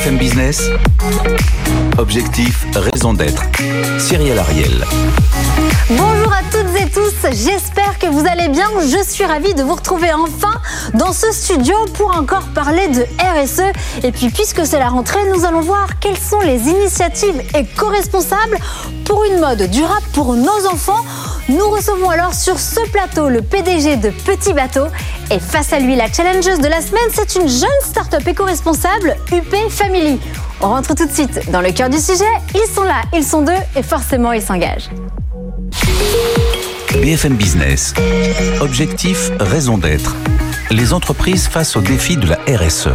BFM Business, objectif, raison d'être. Cyril Ariel. Bonjour à toutes et tous, j'espère que vous allez bien. Je suis ravie de vous retrouver enfin dans ce studio pour encore parler de RSE. Et puis puisque c'est la rentrée, nous allons voir quelles sont les initiatives éco-responsables pour une mode durable pour nos enfants. Nous recevons alors sur ce plateau le PDG de Petit Bateau et face à lui la challengeuse de la semaine, c'est une jeune start-up éco-responsable UP Family. On rentre tout de suite dans le cœur du sujet. Ils sont là, ils sont deux et forcément ils s'engagent. BFM Business. Objectif, raison d'être. Les entreprises face aux défis de la RSE.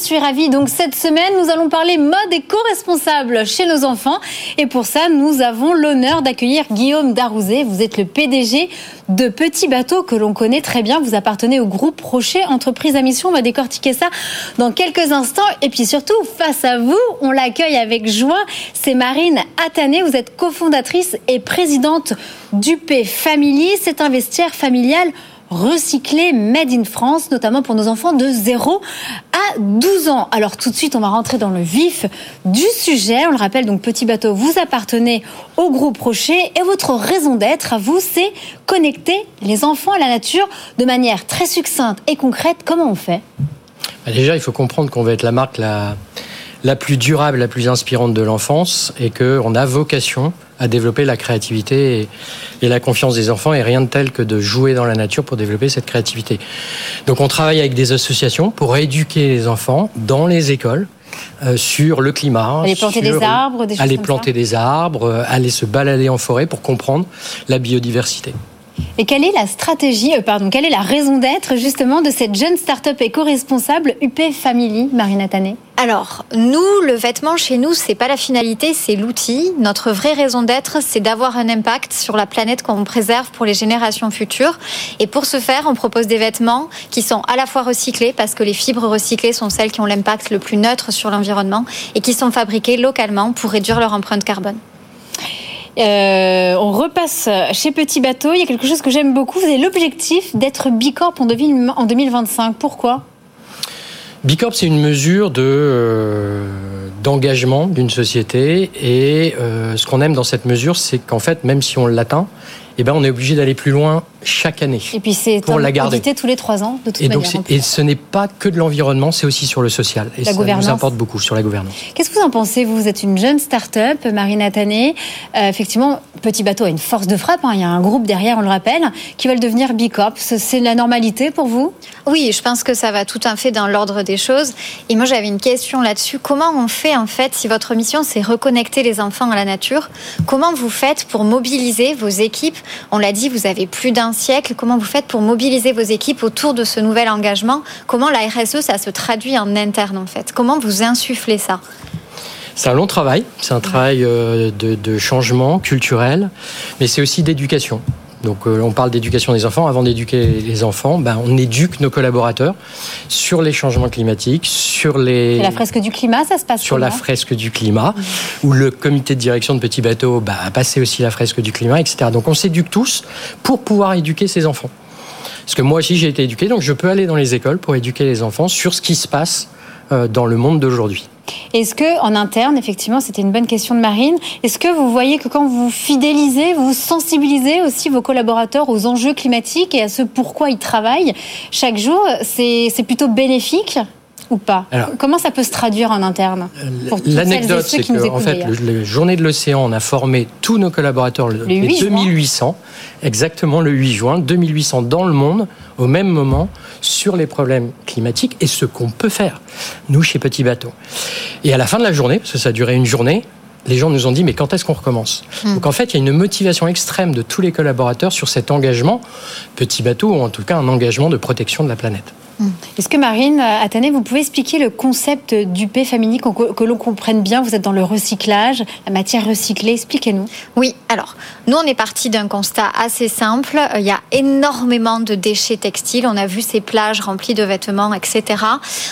Suis ravie. Donc cette semaine, nous allons parler mode éco-responsable chez nos enfants. Et pour ça, nous avons l'honneur d'accueillir Guillaume Darouzé. Vous êtes le PDG de Petit Bateau que l'on connaît très bien. Vous appartenez au groupe Rocher, entreprise à mission. On va décortiquer ça dans quelques instants. Et puis surtout, face à vous, on l'accueille avec joie. C'est Marine Attané. Vous êtes cofondatrice et présidente d'UP Family. C'est un vestiaire familial recyclé, made in France, notamment pour nos enfants de 0 à 12 ans. Alors tout de suite, on va rentrer dans le vif du sujet. On le rappelle, donc Petit Bateau, vous appartenez au groupe Rocher et votre raison d'être à vous, c'est connecter les enfants à la nature de manière très succincte et concrète. Comment on fait? Bah, Déjà, il faut comprendre qu'on va être la marque la, la plus durable, la plus inspirante de l'enfance et qu'on a vocation à développer la créativité et, la confiance des enfants et rien de tel que de jouer dans la nature pour développer cette créativité. Donc on travaille avec des associations pour éduquer les enfants dans les écoles. Euh, sur le climat, aller planter des arbres, des aller planter des arbres, euh, aller se balader en forêt pour comprendre la biodiversité. Et quelle est la stratégie, euh, pardon, quelle est la raison d'être justement de cette jeune start-up éco-responsable UP Family, Marina Tané? Alors, nous, le vêtement chez nous, c'est pas la finalité, c'est l'outil. Notre vraie raison d'être, c'est d'avoir un impact sur la planète qu'on préserve pour les générations futures. Et pour ce faire, on propose des vêtements qui sont à la fois recyclés, parce que les fibres recyclées sont celles qui ont l'impact le plus neutre sur l'environnement, et qui sont fabriqués localement pour réduire leur empreinte carbone. Euh, on repasse chez Petit Bateau. Il y a quelque chose que j'aime beaucoup. Vous avez l'objectif d'être Bicorp en 2025. Pourquoi? Bicorp, c'est une mesure euh, d'engagement d'une société et euh, ce qu'on aime dans cette mesure, c'est qu'en fait, même si on l'atteint, eh ben, on est obligé d'aller plus loin chaque année. Et puis c'est pour la garder tous les trois ans, de toute et manière. Donc et ce n'est pas que de l'environnement, c'est aussi sur le social. Et ça nous importe beaucoup sur la gouvernance. Qu'est-ce que vous en pensez Vous? Êtes une jeune start-up, Marina Tané. Euh, effectivement, Petit Bateau a une force de frappe. Hein. Il y a un groupe derrière, on le rappelle, qui veulent devenir Bicorp. C'est la normalité pour vous? Oui, je pense que ça va tout à fait dans l'ordre des choses. Et moi, j'avais une question là-dessus. Comment on fait, en fait, si votre mission, c'est reconnecter les enfants à la nature? Comment vous faites pour mobiliser vos équipes? On l'a dit, vous avez plus d'un Comment vous faites pour mobiliser vos équipes autour de ce nouvel engagement? Comment la RSE, ça se traduit en interne, en fait? Comment vous insufflez ça? C'est un long travail, c'est un travail euh, de, changement culturel, mais c'est aussi d'éducation. Donc euh, on parle d'éducation des enfants. Avant d'éduquer les enfants, ben, on éduque nos collaborateurs sur les changements climatiques, sur les... la fresque du climat, ça se passe Sur la fresque du climat, où le comité de direction de Petit Bateau ben, a passé aussi la fresque du climat, etc. Donc on s'éduque tous pour pouvoir éduquer ces enfants. Parce que moi aussi j'ai été éduqué, donc je peux aller dans les écoles pour éduquer les enfants sur ce qui se passe dans le monde d'aujourd'hui. Est-ce que en interne, effectivement, c'était une bonne question de Marine, est-ce que vous voyez que quand vous fidélisez, vous sensibilisez aussi vos collaborateurs aux enjeux climatiques et à ce pourquoi ils travaillent chaque jour, c'est plutôt bénéfique? Ou pas Comment ça peut se traduire en interne L'anecdote, c'est qu'en fait, la journée de l'océan, on a formé tous nos collaborateurs, les 2800, exactement le 8 juin, 2800 dans le monde, au même moment, sur les problèmes climatiques et ce qu'on peut faire, nous, chez Petit Bateau. Et à la fin de la journée, parce que ça a duré une journée, les gens nous ont dit mais quand est-ce qu'on recommence hmm. Donc en fait, il y a une motivation extrême de tous les collaborateurs sur cet engagement, petit bateau, ou en tout cas un engagement de protection de la planète. Est-ce que Marine Athané, vous pouvez expliquer le concept du P family que, l'on comprenne bien? Vous êtes dans le recyclage, la matière recyclée. Expliquez-nous. Oui, alors, nous, on est parti d'un constat assez simple. Il y a énormément de déchets textiles. On a vu ces plages remplies de vêtements, etc.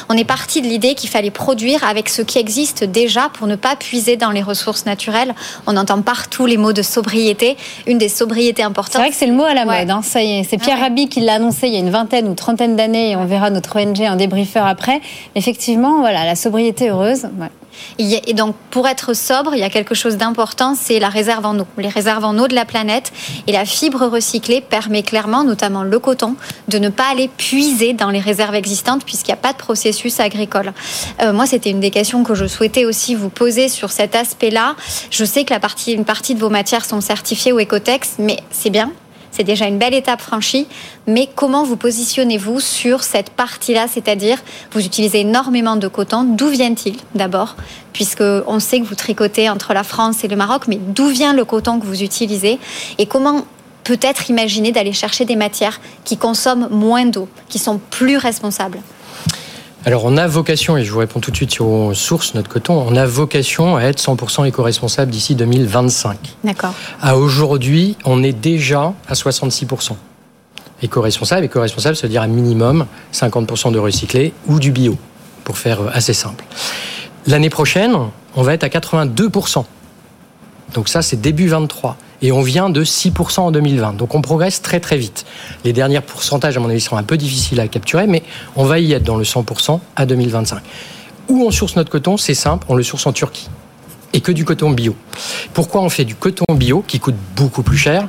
On est parti de l'idée qu'il fallait produire avec ce qui existe déjà pour ne pas puiser dans les ressources naturelles. On entend partout les mots de sobriété. Une des sobriétés importantes. C'est vrai que c'est le mot à la mode. Hein. Ça y est, c'est Pierre Rabhi qui l'a annoncé il y a une vingtaine ou trentaine d'années. on verra notre ONG un débriefeur après. Effectivement, voilà, la sobriété heureuse. Et donc, pour être sobre, il y a quelque chose d'important, c'est la réserve en eau, les réserves en eau de la planète. Et la fibre recyclée permet clairement, notamment le coton, de ne pas aller puiser dans les réserves existantes puisqu'il n'y a pas de processus agricole. Euh, moi, c'était une des questions que je souhaitais aussi vous poser sur cet aspect-là. Je sais que la partie, une partie de vos matières sont certifiées au Ecotex, mais c'est bien, c'est déjà une belle étape franchie. Mais comment vous positionnez-vous sur cette partie-là? C'est-à-dire, vous utilisez énormément de coton. D'où vient-il d'abord? Puisque on sait que vous tricotez entre la France et le Maroc, mais d'où vient le coton que vous utilisez? Et comment peut-être imaginer d'aller chercher des matières qui consomment moins d'eau, qui sont plus responsables? Alors on a vocation, et je vous réponds tout de suite sur source, notre coton, on a vocation à être 100% éco-responsable d'ici 2025. D'accord. À aujourd'hui, on est déjà à 66%. Éco-responsable, éco-responsable, ça veut dire un minimum 50% de recyclé ou du bio, pour faire assez simple. L'année prochaine, on va être à 82%. Donc ça, c'est début 23 et on vient de 6% en 2020. Donc on progresse très très vite. Les derniers pourcentages, à mon avis, seront un peu difficiles à capturer, mais on va y être dans le 100% à 2025. Où on source notre coton C'est simple, on le source en Turquie et que du coton bio. Pourquoi on fait du coton bio qui coûte beaucoup plus cher?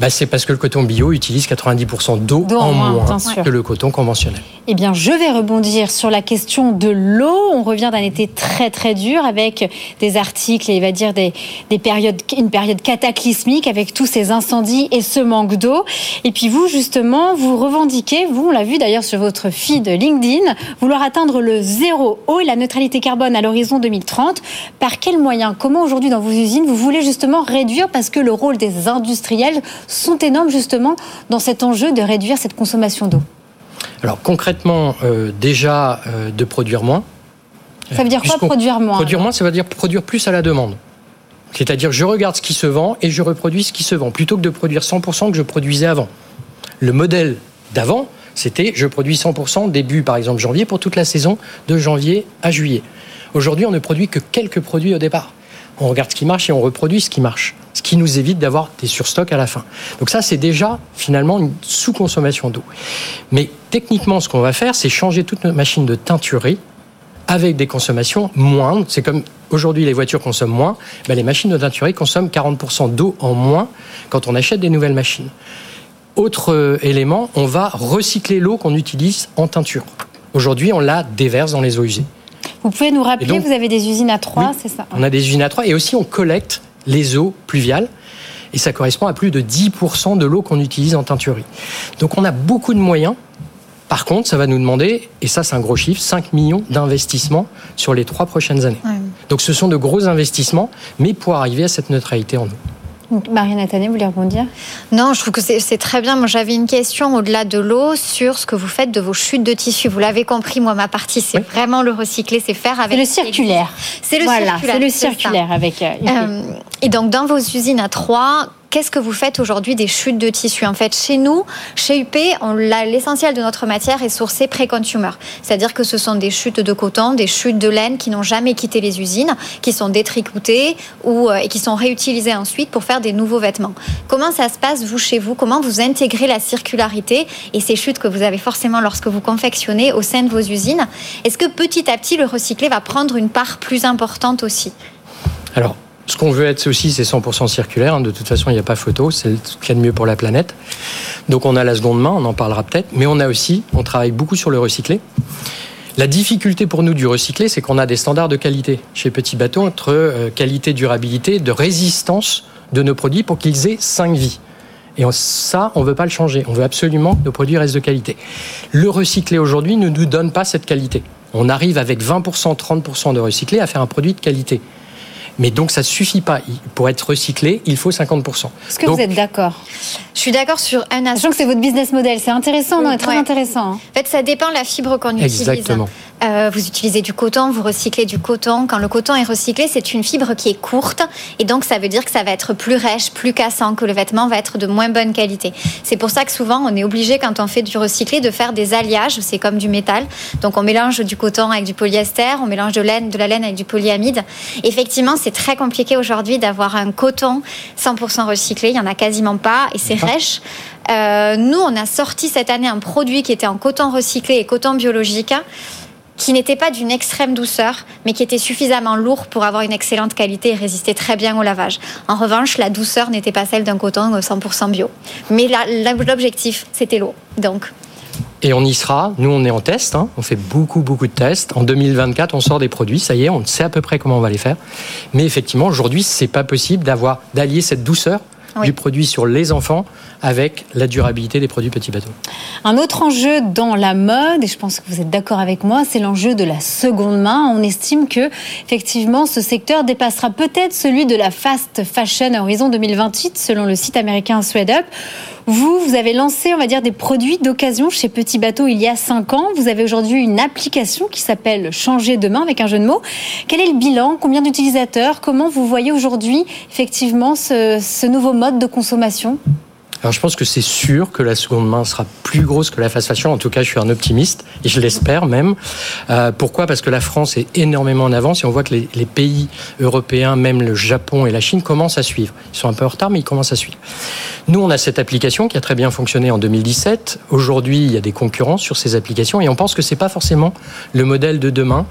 Bah, C'est parce que le coton bio utilise 90% d'eau en, moins, que le coton conventionnel. Eh bien, je vais rebondir sur la question de l'eau. On revient d'un été très très dur avec des articles et va dire des, des périodes, une période cataclysmique avec tous ces incendies et ce manque d'eau. Et puis vous, justement, vous revendiquez, vous, on l'a vu d'ailleurs sur votre feed LinkedIn, vouloir atteindre le zéro eau et la neutralité carbone à l'horizon 2030. Par quel moyens? Comment aujourd'hui dans vos usines vous voulez justement réduire? Parce que le rôle des industriels sont énormes justement dans cet enjeu de réduire cette consommation d'eau Alors concrètement, euh, déjà euh, de produire moins. Ça veut dire quoi produire moins Produire moins, ça veut dire produire plus à la demande. C'est-à-dire je regarde ce qui se vend et je reproduis ce qui se vend plutôt que de produire 100% que je produisais avant. Le modèle d'avant, c'était je produis 100% début par exemple janvier pour toute la saison de janvier à juillet. Aujourd'hui, on ne produit que quelques produits au départ. On regarde ce qui marche et on reproduit ce qui marche, ce qui nous évite d'avoir des surstocks à la fin. Donc ça, c'est déjà finalement une sous-consommation d'eau. Mais techniquement, ce qu'on va faire, c'est changer toute notre machine de teinturerie avec des consommations moindres. C'est comme aujourd'hui les voitures consomment moins, ben les machines de teinturerie consomment 40% d'eau en moins quand on achète des nouvelles machines. Autre euh, élément, on va recycler l'eau qu'on utilise en teinture. Aujourd'hui, on la déverse dans les eaux usées. Vous pouvez nous rappeler, vous avez des usines à Troyes, c'est ça? On a des usines à Troyes et aussi on collecte les eaux pluviales. Et ça correspond à plus de 10% de l'eau qu'on utilise en teinturerie. Donc on a beaucoup de moyens. Par contre, ça va nous demander, et ça c'est un gros chiffre, 5 millions d'investissements sur les trois prochaines années. Donc ce sont de gros investissements, mais pour arriver à cette neutralité en eau. Marie Nathalie, vous voulez rebondir? Non, je trouve que c'est très bien. Moi, j'avais une question au-delà de l'eau sur ce que vous faites de vos chutes de tissu. Vous l'avez compris, moi, ma partie, c'est vraiment le recycler, c'est faire avec. le circulaire. C'est le circulaire. C'est le circulaire avec. Euh, euh, et donc, dans vos usines à Troyes, qu'est-ce que vous faites aujourd'hui des chutes de tissu En fait, chez nous, chez UP, l'essentiel de notre matière est sourcé pré-consumer. C'est-à-dire que ce sont des chutes de coton, des chutes de laine qui n'ont jamais quitté les usines, qui sont détricotées ou, euh, et qui sont réutilisées ensuite pour faire des nouveaux vêtements. Comment ça se passe, vous, chez vous? Comment vous intégrez la circularité et ces chutes que vous avez forcément lorsque vous confectionnez au sein de vos usines? Est-ce que petit à petit, le recyclé va prendre une part plus importante aussi? Alors, ce qu'on veut être aussi, c'est 100% circulaire. Hein. De toute façon, il n'y a pas photo. C'est ce qu'il y a de mieux pour la planète. Donc, on a la seconde main, on en parlera peut-être. Mais on a aussi, on travaille beaucoup sur le recyclé. La difficulté pour nous du recyclé, c'est qu'on a des standards de qualité chez Petit Bateau entre euh, qualité, durabilité, de résistance de nos produits pour qu'ils aient cinq vies. Et ça, on ne veut pas le changer. On veut absolument que nos produits restent de qualité. Le recyclé aujourd'hui ne nous donne pas cette qualité. On arrive avec 20%, 30% de recyclé à faire un produit de qualité. Mais donc ça suffit pas. Pour être recyclé, il faut 50%. Est-ce que vous êtes d'accord? Je suis d'accord sur un aspect. Sachant que c'est votre business model, c'est intéressant, non, très intéressant. Hein. En fait, ça dépend de la fibre qu'on utilise. Exactement. Euh, vous utilisez du coton, vous recyclez du coton. Quand le coton est recyclé, c'est une fibre qui est courte et donc ça veut dire que ça va être plus rêche, plus cassant, que le vêtement va être de moins bonne qualité. C'est pour ça que souvent on est obligé quand on fait du recyclé de faire des alliages, c'est comme du métal. Donc on mélange du coton avec du polyester, on mélange de, laine, de la laine avec du polyamide. Effectivement, c'est très compliqué aujourd'hui d'avoir un coton 100% recyclé, il y en a quasiment pas et c'est Euh, nous, on a sorti cette année un produit qui était en coton recyclé et coton biologique qui n'était pas d'une extrême douceur, mais qui était suffisamment lourd pour avoir une excellente qualité et résister très bien au lavage. En revanche, la douceur n'était pas celle d'un coton 100% bio. Mais l'objectif, c'était l'eau. Donc. Et on y sera. Nous, on est en test. Hein. On fait beaucoup, beaucoup de tests. En 2024, on sort des produits. Ça y est, on sait à peu près comment on va les faire. Mais effectivement, aujourd'hui, c'est pas possible d'avoir d'allier cette douceur du produit sur les enfants avec la durabilité des produits petits bateaux. Un autre enjeu dans la mode, et je pense que vous êtes d'accord avec moi, c'est l'enjeu de la seconde main. On estime que effectivement ce secteur dépassera peut-être celui de la fast fashion à horizon 2028 selon le site américain Up. Vous, vous avez lancé, on va dire, des produits d'occasion chez Petit Bateau il y a cinq ans. Vous avez aujourd'hui une application qui s'appelle Changer demain avec un jeu de mots. Quel est le bilan? Combien d'utilisateurs? Comment vous voyez aujourd'hui effectivement ce nouveau mode de consommation? Alors je pense que c'est sûr que la seconde main sera plus grosse que la fast fashion. En tout cas, je suis un optimiste et je l'espère même. Euh, pourquoi? Parce que la France est énormément en avance et on voit que les, les, pays européens, même le Japon et la Chine, commencent à suivre. Ils sont un peu en retard, mais ils commencent à suivre. Nous, on a cette application qui a très bien fonctionné en 2017. Aujourd'hui, il y a des concurrents sur ces applications et on pense que c'est pas forcément le modèle de demain.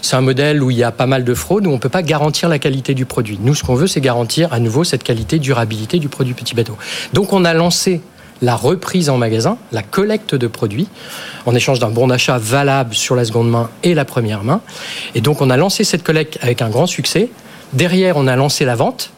C'est un modèle où il y a pas mal de fraude, où on peut pas garantir la qualité du produit. Nous, ce qu'on veut, c'est garantir à nouveau cette qualité, durabilité du produit petit bateau. Donc, on a lancé la reprise en magasin, la collecte de produits, en échange d'un bon d'achat valable sur la seconde main et la première main. Et donc on a lancé cette collecte avec un grand succès. Derrière, on a lancé la vente.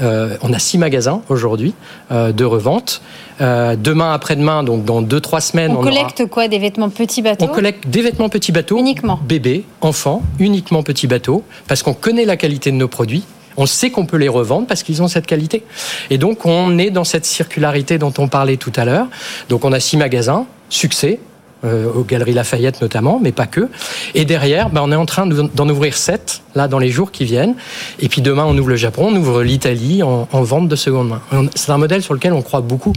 Euh, on a six magasins aujourd'hui euh, de revente. Euh, demain, après-demain, donc dans deux trois semaines, on, collecte quoi Des vêtements petits bateaux On collecte des vêtements petits bateaux. Uniquement. Bébés, enfants, uniquement petits bateaux, parce qu'on connaît la qualité de nos produits on sait qu'on peut les revendre parce qu'ils ont cette qualité. Et donc, on est dans cette circularité dont on parlait tout à l'heure. Donc, on a six magasins, succès, euh, aux Galeries Lafayette notamment, mais pas que. Et derrière, ben, on est en train d'en ouvrir sept, là, dans les jours qui viennent. Et puis demain, on ouvre le Japon, on ouvre l'Italie en, vente de seconde main. C'est un modèle sur lequel on croit beaucoup.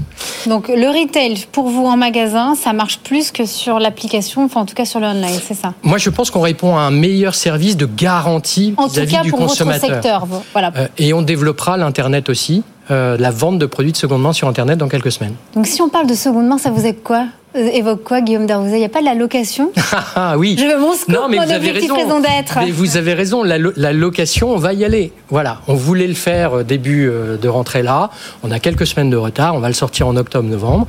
Donc le retail, pour vous en magasin, ça marche plus que sur l'application, enfin en tout cas sur le online, c'est ça? Moi, je pense qu'on répond à un meilleur service de garantie vis-à-vis du consommateur. Votre secteur, voilà. Euh, et on développera l'Internet aussi. Euh, la vente de produits de seconde main sur Internet dans quelques semaines. Donc si on parle de seconde main, ça vous est quoi? Évoque quoi, Guillaume Darouzet Il n'y a pas de la location? Ah oui. Je veux mon scoop, non, mais vous avez raison. d'être. Mais vous avez raison, la, location, on va y aller. Voilà, on voulait le faire euh, début euh, de rentrée là. On a quelques semaines de retard. On va le sortir en octobre-novembre.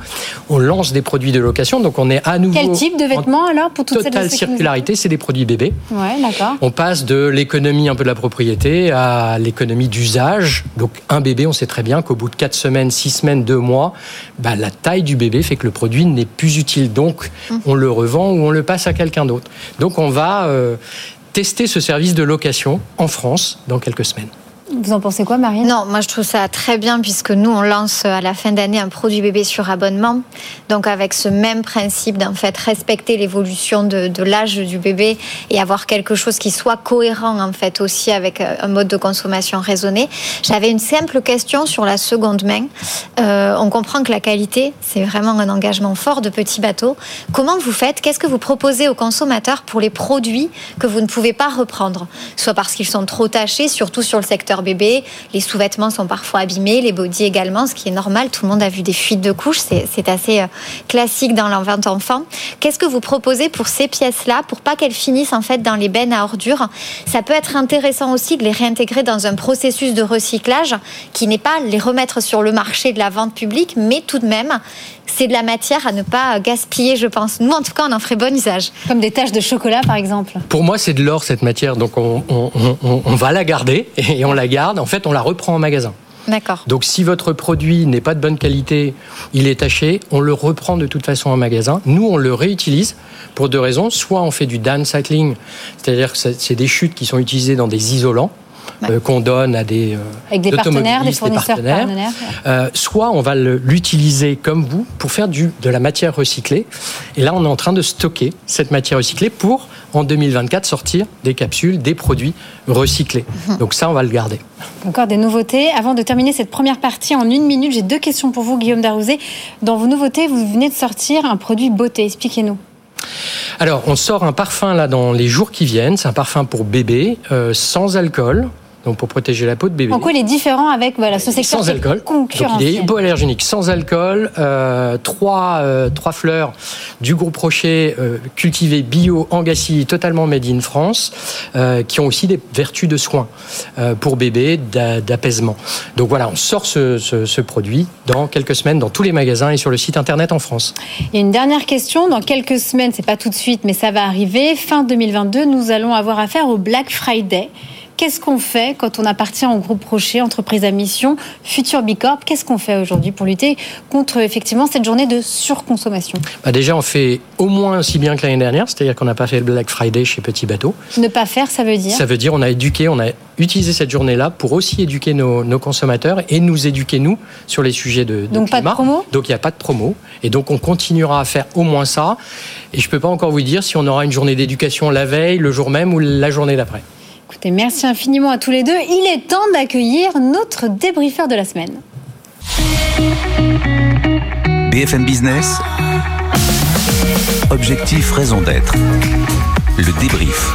On lance des produits de location, donc on est à nouveau. Quel type de vêtements alors pour toute Totale circularité, c'est des produits bébés. Ouais, d'accord. On passe de l'économie un peu de la propriété à l'économie d'usage. Donc un bébé, on sait très bien qu'au bout de 4 semaines, 6 semaines, 2 mois, bah, la taille du bébé fait que le produit n'est plus utile. Donc, on le revend ou on le passe à quelqu'un d'autre. Donc, on va euh, tester ce service de location en France dans quelques semaines. Vous en pensez quoi, Marine Non, moi je trouve ça très bien puisque nous on lance à la fin d'année un produit bébé sur abonnement. Donc avec ce même principe d'en fait respecter l'évolution de, l'âge du bébé et avoir quelque chose qui soit cohérent en fait aussi avec euh, un mode de consommation raisonné. J'avais une simple question sur la seconde main. Euh, on comprend que la qualité c'est vraiment un engagement fort de petits bateaux. Comment vous faites? Qu'est-ce que vous proposez aux consommateurs pour les produits que vous ne pouvez pas reprendre, soit parce qu'ils sont trop tachés, surtout sur le secteur bébé. Les sous-vêtements sont parfois abîmés, les bodys également, ce qui est normal. Tout le monde a vu des fuites de couches. C'est assez euh, classique dans l'envente enfant. Qu'est-ce que vous proposez pour ces pièces-là, pour pas qu'elles finissent en fait dans les bennes à ordures? Ça peut être intéressant aussi de les réintégrer dans un processus de recyclage qui n'est pas les remettre sur le marché de la vente publique, mais tout de même c'est de la matière à ne pas gaspiller, je pense. Nous, en tout cas, on en ferait bon usage. Comme des taches de chocolat, par exemple. Pour moi, c'est de l'or, cette matière. Donc, on, va la garder et on la garde. En fait, on la reprend en magasin. D'accord. Donc si votre produit n'est pas de bonne qualité, il est taché, on le reprend de toute façon en magasin. Nous, on le réutilise pour deux raisons. Soit on fait du downcycling, c'est-à-dire que c'est des chutes qui sont utilisées dans des isolants. Euh, qu'on donne à des, euh, Avec des partenaires, des fournisseurs partenaires. Euh, soit on va l'utiliser comme vous pour faire du, de la matière recyclée. Et là, on est en train de stocker cette matière recyclée pour en 2024 sortir des capsules, des produits recyclés. Mhm. Donc ça, on va le garder. Encore des nouveautés. Avant de terminer cette première partie en une minute, j'ai deux questions pour vous, Guillaume Darouzé. Dans vos nouveautés, vous venez de sortir un produit beauté. Expliquez-nous. Alors, on sort un parfum là dans les jours qui viennent. C'est un parfum pour bébé, euh, sans alcool, donc pour protéger la peau de bébé. En quoi il est différent avec voilà, ce secteur Sans alcool. Donc il est hypoallergénique, sans alcool, euh, trois, euh, trois fleurs du groupe Rocher euh, cultivées bio en totalement made in France, qui ont aussi des vertus de soins pour bébé, d'apaisement. Donc voilà, on sort ce, ce, ce, produit dans quelques semaines dans tous les magasins et sur le site internet en France. Et une dernière question, dans quelques semaines, c'est pas tout de suite, mais ça va arriver, fin 2022, nous allons avoir affaire au Black Friday. Qu'est-ce qu'on fait quand on appartient au groupe Rocher, entreprise à mission, Futur Bicorp? Qu'est-ce qu'on fait aujourd'hui pour lutter contre effectivement cette journée de surconsommation? Bah Déjà, on fait au moins aussi bien que l'année dernière, c'est-à-dire qu'on n'a pas fait le Black Friday chez Petit Bateau. Ne pas faire, ça veut dire? Ça veut dire on a éduqué, on a utilisé cette journée-là pour aussi éduquer nos, nos, consommateurs et nous éduquer, nous, sur les sujets de, de Donc climat. pas de promo? Donc il n'y a pas de promo. Et donc on continuera à faire au moins ça. Et je ne peux pas encore vous dire si on aura une journée d'éducation la veille, le jour même ou la journée d'après. Écoutez, merci infiniment à tous les deux. Il est temps d'accueillir notre débriefeur de la semaine. BFM Business. Objectif, raison d'être. Le débrief.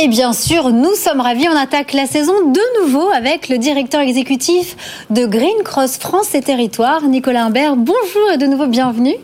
Et bien sûr, nous sommes ravis. On attaque la saison de nouveau avec le directeur exécutif de Green Cross France et Territoires, Nicolas Imbert. Bonjour et de nouveau bienvenue.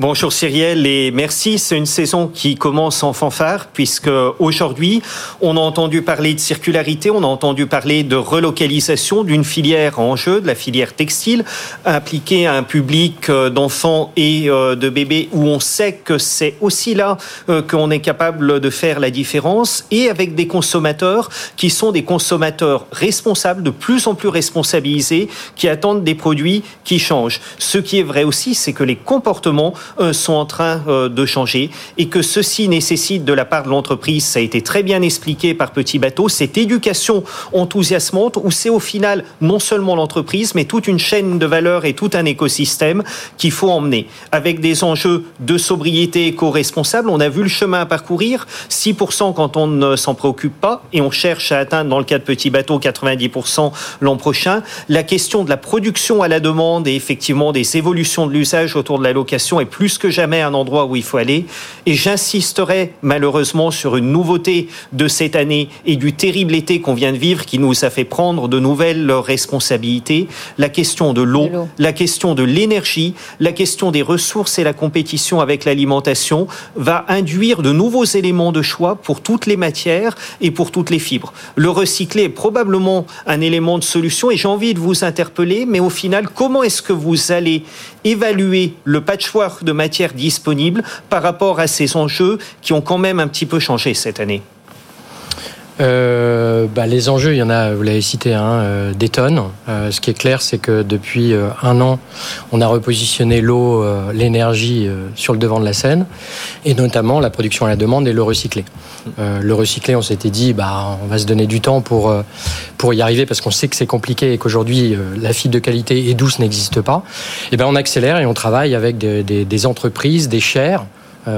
Bonjour Cyrielle et merci. C'est une saison qui commence en fanfare puisque aujourd'hui, on a entendu parler de circularité, on a entendu parler de relocalisation d'une filière en jeu, de la filière textile, appliquée à un public euh, d'enfants et euh, de bébés où on sait que c'est aussi là euh, qu'on est capable de faire la différence et avec des consommateurs qui sont des consommateurs responsables, de plus en plus responsabilisés, qui attendent des produits qui changent. Ce qui est vrai aussi, c'est que les comportements sont en train euh, de changer et que ceci nécessite de la part de l'entreprise, ça a été très bien expliqué par Petit Bateau, cette éducation enthousiasmante où c'est au final non seulement l'entreprise, mais toute une chaîne de valeur et tout un écosystème qu'il faut emmener. Avec des enjeux de sobriété éco-responsable, on a vu le chemin à parcourir, 6% quand on ne s'en préoccupe pas et on cherche à atteindre dans le cas de Petit Bateau 90% l'an prochain. La question de la production à la demande et effectivement des évolutions de l'usage autour de la location est plus que jamais un endroit où il faut aller. Et j'insisterai malheureusement sur une nouveauté de cette année et du terrible été qu'on vient de vivre qui nous a fait prendre de nouvelles responsabilités. La question de l'eau, la question de l'énergie, la question des ressources et la compétition avec l'alimentation va induire de nouveaux éléments de choix pour toutes les matières et pour toutes les fibres. Le recycler est probablement un élément de solution et j'ai envie de vous interpeller, mais au final, comment est-ce que vous allez évaluer le patchwork de matières disponibles par rapport à ces enjeux qui ont quand même un petit peu changé cette année euh, bah, les enjeux, il y en a, vous l'avez cité, hein, euh, des tonnes. Euh, ce qui est clair, c'est que depuis euh, un an, on a repositionné l'eau, euh, l'énergie sur le devant de la scène, et notamment la production à la demande et le recyclé. le recyclé, on s'était dit, bah, on va se donner du temps pour pour y arriver, parce qu'on sait que c'est compliqué et qu'aujourd'hui la fibre de qualité et douce n'existe pas. Et ben, on accélère et on travaille avec des, des, des entreprises, des chaires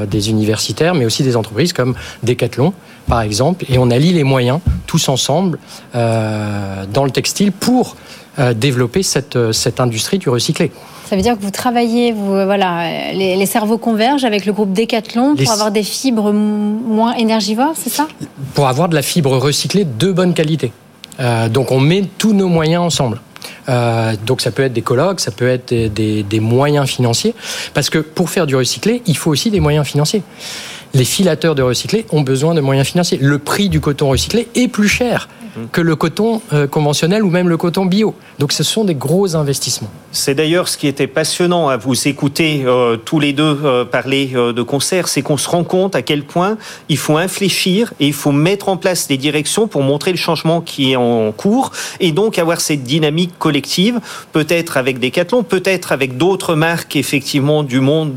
des universitaires, mais aussi des entreprises comme Decathlon, par exemple, et on allie les moyens tous ensemble euh, dans le textile pour euh, développer cette, cette industrie du recyclé. Ça veut dire que vous travaillez, vous, euh, voilà, les, les cerveaux convergent avec le groupe Decathlon pour les... avoir des fibres moins énergivores, c'est ça? Pour avoir de la fibre recyclée de bonne qualité. Euh, donc on met tous nos moyens ensemble. Euh, donc ça peut être des colloques, ça peut être des, des, moyens financiers, parce que pour faire du recyclé, il faut aussi des moyens financiers. Les filateurs de recyclé ont besoin de moyens financiers. Le prix du coton recyclé est plus cher que le coton euh, conventionnel ou même le coton bio. Donc ce sont des gros investissements. C'est d'ailleurs ce qui était passionnant à vous écouter euh, tous les deux euh, parler de concert, c'est qu'on se rend compte à quel point il faut infléchir et il faut mettre en place des directions pour montrer le changement qui est en cours et donc avoir cette dynamique collective, peut-être avec Decathlon, peut-être avec d'autres marques effectivement du monde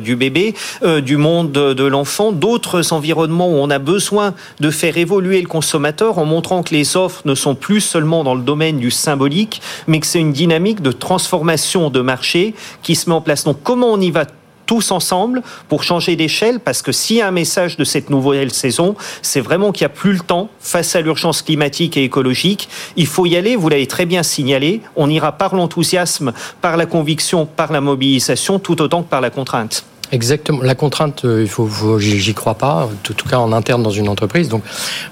du bébé, du monde de l'enfant, d'autres environnements où on a besoin de faire évoluer le consommateur en montrant que les offres ne sont plus seulement dans le domaine du symbolique, mais que c'est une dynamique de transformation de marché qui se met en place. Donc comment on y va tous ensemble pour changer d'échelle? Parce que s'il y a un message de cette nouvelle saison, c'est vraiment qu'il n'y a plus le temps face à l'urgence climatique et écologique. Il faut y aller, vous l'avez très bien signalé. On ira par l'enthousiasme, par la conviction, par la mobilisation, tout autant que par la contrainte. Exactement. La contrainte, euh, il faut, j'y crois pas. En tout cas, en interne dans une entreprise. Donc,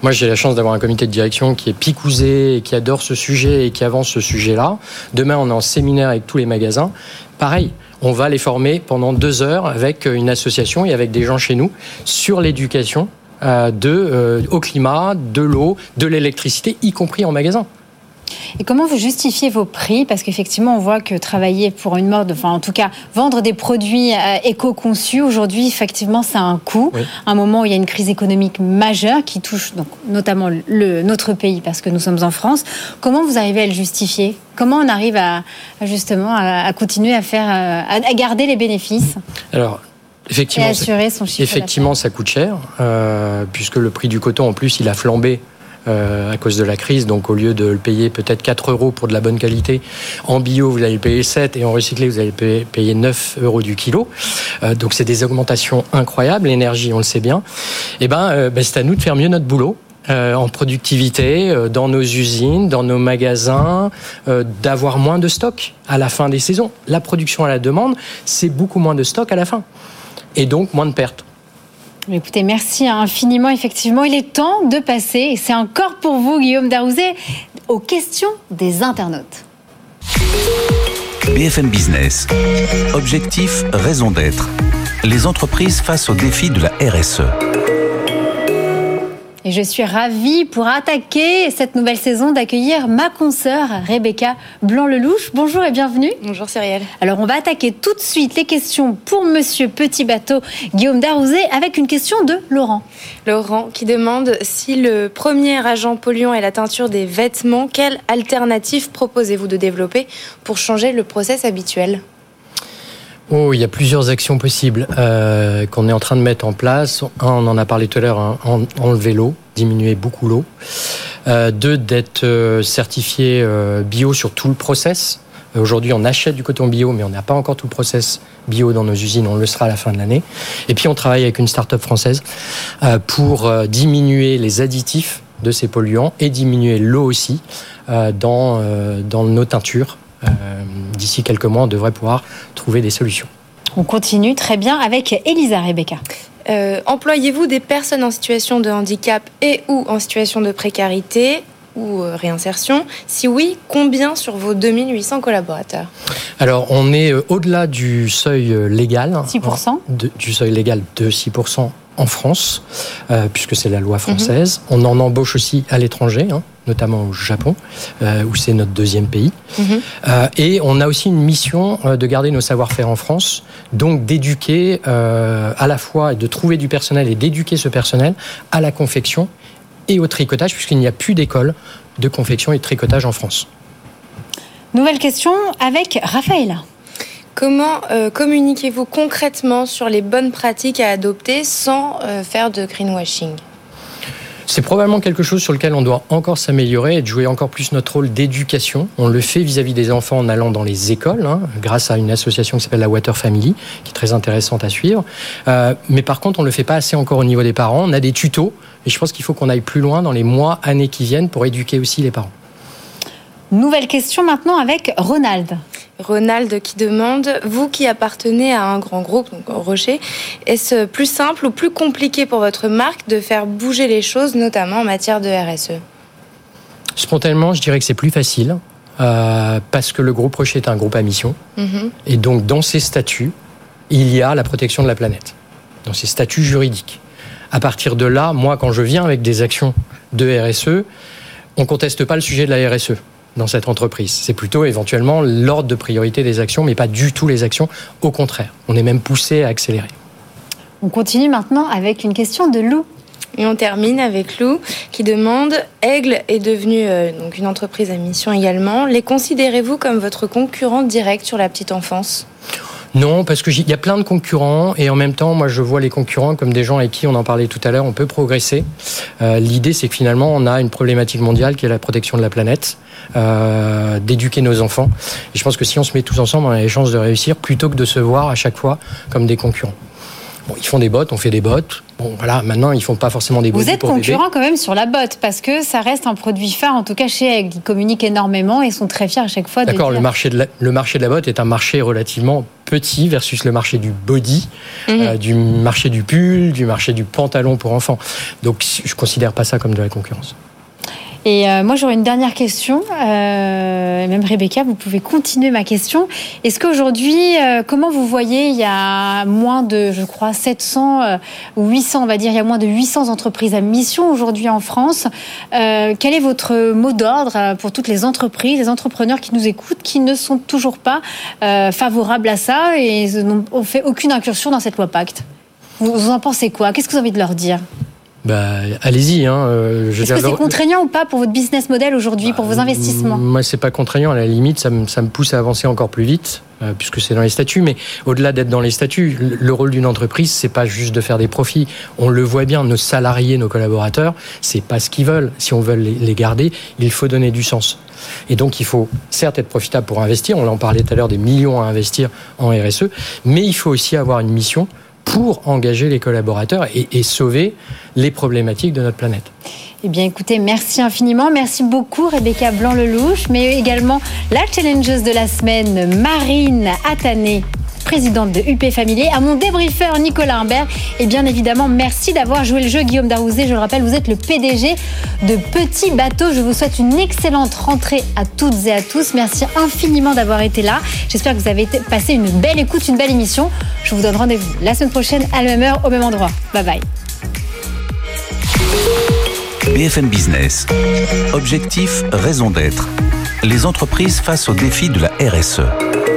moi, j'ai la chance d'avoir un comité de direction qui est picousé et qui adore ce sujet et qui avance ce sujet-là. Demain, on est en séminaire avec tous les magasins. Pareil. On va les former pendant deux heures avec une association et avec des gens chez nous sur l'éducation euh, de, euh, au climat, de l'eau, de l'électricité, y compris en magasin. Et comment vous justifiez vos prix? Parce qu'effectivement, on voit que travailler pour une mode, enfin en tout cas, vendre des produits euh, éco-conçus, aujourd'hui, effectivement, ça a un coût. Un moment où il y a une crise économique majeure qui touche donc, notamment le, notre pays, parce que nous sommes en France. Comment vous arrivez à le justifier? Comment on arrive à, justement à, continuer à faire, à, garder les bénéfices? Alors, Effectivement, et assurer son chiffre effectivement ça coûte cher, euh, puisque le prix du coton, en plus, il a flambé euh, à cause de la crise. Donc au lieu de le payer peut-être 4 euros pour de la bonne qualité, en bio vous allez le payer 7 et en recyclé vous allez payer 9 euros du kilo. Euh, donc c'est des augmentations incroyables. L'énergie, on le sait bien. Et eh ben, euh, ben c'est à nous de faire mieux notre boulot. en productivité, dans nos usines, dans nos magasins, d'avoir moins de stock à la fin des saisons. La production à la demande, c'est beaucoup moins de stock à la fin. Et donc moins de pertes. Écoutez, merci infiniment. Effectivement, il est temps de passer, et c'est encore pour vous, Guillaume Darouzet, aux questions des internautes. BFM Business. Objectif, raison d'être. Les entreprises face aux défis de la RSE. Et je suis ravie pour attaquer cette nouvelle saison d'accueillir ma consoeur Rebecca Blanc-Lelouch. Bonjour et bienvenue. Bonjour Cyrielle. Alors on va attaquer tout de suite les questions pour Monsieur Petit Bateau Guillaume Darouzet avec une question de Laurent. Laurent qui demande si le premier agent polluant est la teinture des vêtements, quelle alternative proposez-vous de développer pour changer le process habituel? Oh, il y a plusieurs actions possibles euh, qu'on est en train de mettre en place. Un, on en a parlé tout à l'heure, hein, enlever l'eau, diminuer beaucoup l'eau. Euh, deux, d'être euh, certifié euh, bio sur tout le process. Aujourd'hui, on achète du coton bio, mais on n'a pas encore tout le process bio dans nos usines. On le sera à la fin de l'année. Et puis, on travaille avec une start-up française pour diminuer les additifs de ces polluants et diminuer l'eau aussi dans, dans nos teintures euh, d'ici quelques mois, on devrait pouvoir trouver des solutions. On continue très bien avec Elisa Rebecca. Euh, employez-vous des personnes en situation de handicap et ou en situation de précarité ou euh, réinsertion? Si oui, combien sur vos 2800 collaborateurs? Alors, on est au-delà du seuil légal. 6% Du seuil légal de 6% en France, puisque c'est la loi française. Mhm. On en embauche aussi à l'étranger. Hein notamment au Japon, euh, où c'est notre deuxième pays. Mhm. Euh, et on a aussi une mission euh, de garder nos savoir-faire en France, donc d'éduquer à la fois, de trouver du personnel et d'éduquer ce personnel à la confection et au tricotage, puisqu'il n'y a plus d'école de confection et de tricotage en France. Nouvelle question avec Raphaël. Comment communiquez-vous concrètement sur les bonnes pratiques à adopter sans faire de greenwashing? C'est probablement quelque chose sur lequel on doit encore s'améliorer et de jouer encore plus notre rôle d'éducation. On le fait vis-à-vis des enfants en allant dans les écoles, hein, grâce à une association qui s'appelle la Water Family, qui est très intéressante à suivre. Euh, mais par contre, on ne le fait pas assez encore au niveau des parents. On a des tutos, et je pense qu'il faut qu'on aille plus loin dans les mois, années qui viennent pour éduquer aussi les parents. Nouvelle question maintenant avec Ronald. Ronald qui demande, vous qui appartenez à un grand groupe, donc Rocher, est-ce plus simple ou plus compliqué pour votre marque de faire bouger les choses, notamment en matière de RSE Spontanément, je dirais que c'est plus facile, euh, parce que le groupe Rocher est un groupe à mission. Mhm. Et donc, dans ses statuts, il y a la protection de la planète, dans ses statuts juridiques. À partir de là, moi, quand je viens avec des actions de RSE, on conteste pas le sujet de la RSE dans cette entreprise. C'est plutôt éventuellement l'ordre de priorité des actions, mais pas du tout les actions. Au contraire, on est même poussé à accélérer. On continue maintenant avec une question de Lou. Et on termine avec Lou qui demande Aigle est devenue euh, donc une entreprise à mission également. Les considérez-vous comme votre concurrent direct sur la petite enfance? Non, parce qu'il y a plein de concurrents et en même temps, moi, je vois les concurrents comme des gens avec qui on en parlait tout à l'heure. On peut progresser. Euh, l'idée, c'est que finalement, on a une problématique mondiale qui est la protection de la planète. D'éduquer nos enfants. Et je pense que si on se met tous ensemble, on a les chances de réussir plutôt que de se voir à chaque fois comme des concurrents. Bon, ils font des bottes, on fait des bottes. Bon, voilà, maintenant, ils font pas forcément des bottes. Vous êtes concurrent quand même sur la botte, parce que ça reste un produit phare, en tout cas chez Egg. Ils communiquent énormément et sont très fiers à chaque fois. D'accord, le, marché de la, le marché de la botte est un marché relativement petit versus le marché du body, mhm. euh, du marché du pull, du marché du pantalon pour enfants. Donc, je considère pas ça comme de la concurrence. Et euh, moi, j'aurais une dernière question. Euh, même Rebecca, vous pouvez continuer ma question. Est-ce qu'aujourd'hui, euh, comment vous voyez, il y a moins de, je crois, 700 ou 800, on va dire, il y a moins de 800 entreprises à mission aujourd'hui en France. quel est votre mot d'ordre pour toutes les entreprises, les entrepreneurs qui nous écoutent, qui ne sont toujours pas favorables à ça et n'ont fait aucune incursion dans cette loi Pacte? Vous en pensez quoi? Qu'est-ce que vous avez envie de leur dire? Bah, allez-y. Hein, euh, Est-ce que c'est contraignant ou pas pour votre business model aujourd'hui, pour vos bah, investissements? Moi, c'est pas contraignant. À la limite, ça me, ça me pousse à avancer encore plus vite, euh, puisque c'est dans les statuts. Mais au-delà d'être dans les statuts, le rôle d'une entreprise, c'est pas juste de faire des profits. On le voit bien, nos salariés, nos collaborateurs, c'est pas ce qu'ils veulent. Si on veut les garder, il faut donner du sens. Et donc, il faut certes être profitable pour investir. On en parlait tout à l'heure, des millions à investir en RSE, mais il faut aussi avoir une mission pour engager les collaborateurs et, sauver les problématiques de notre planète. Eh bien, écoutez, merci infiniment. Merci beaucoup, Rebecca Blanc-Lelouch, mais également la challengeuse de la semaine, Marine Attané présidente de UP Familier, à mon débriefeur Nicolas Imbert. Et bien évidemment, merci d'avoir joué le jeu, Guillaume Darouzé. Je le rappelle, vous êtes le PDG de Petit Bateau. Je vous souhaite une excellente rentrée à toutes et à tous. Merci infiniment d'avoir été là. J'espère que vous avez passé une belle écoute, une belle émission. Je vous donne rendez-vous la semaine prochaine à la même heure, au même endroit. Bye bye. BFM Business. Objectif, raison d'être. Les entreprises face au défi de la RSE.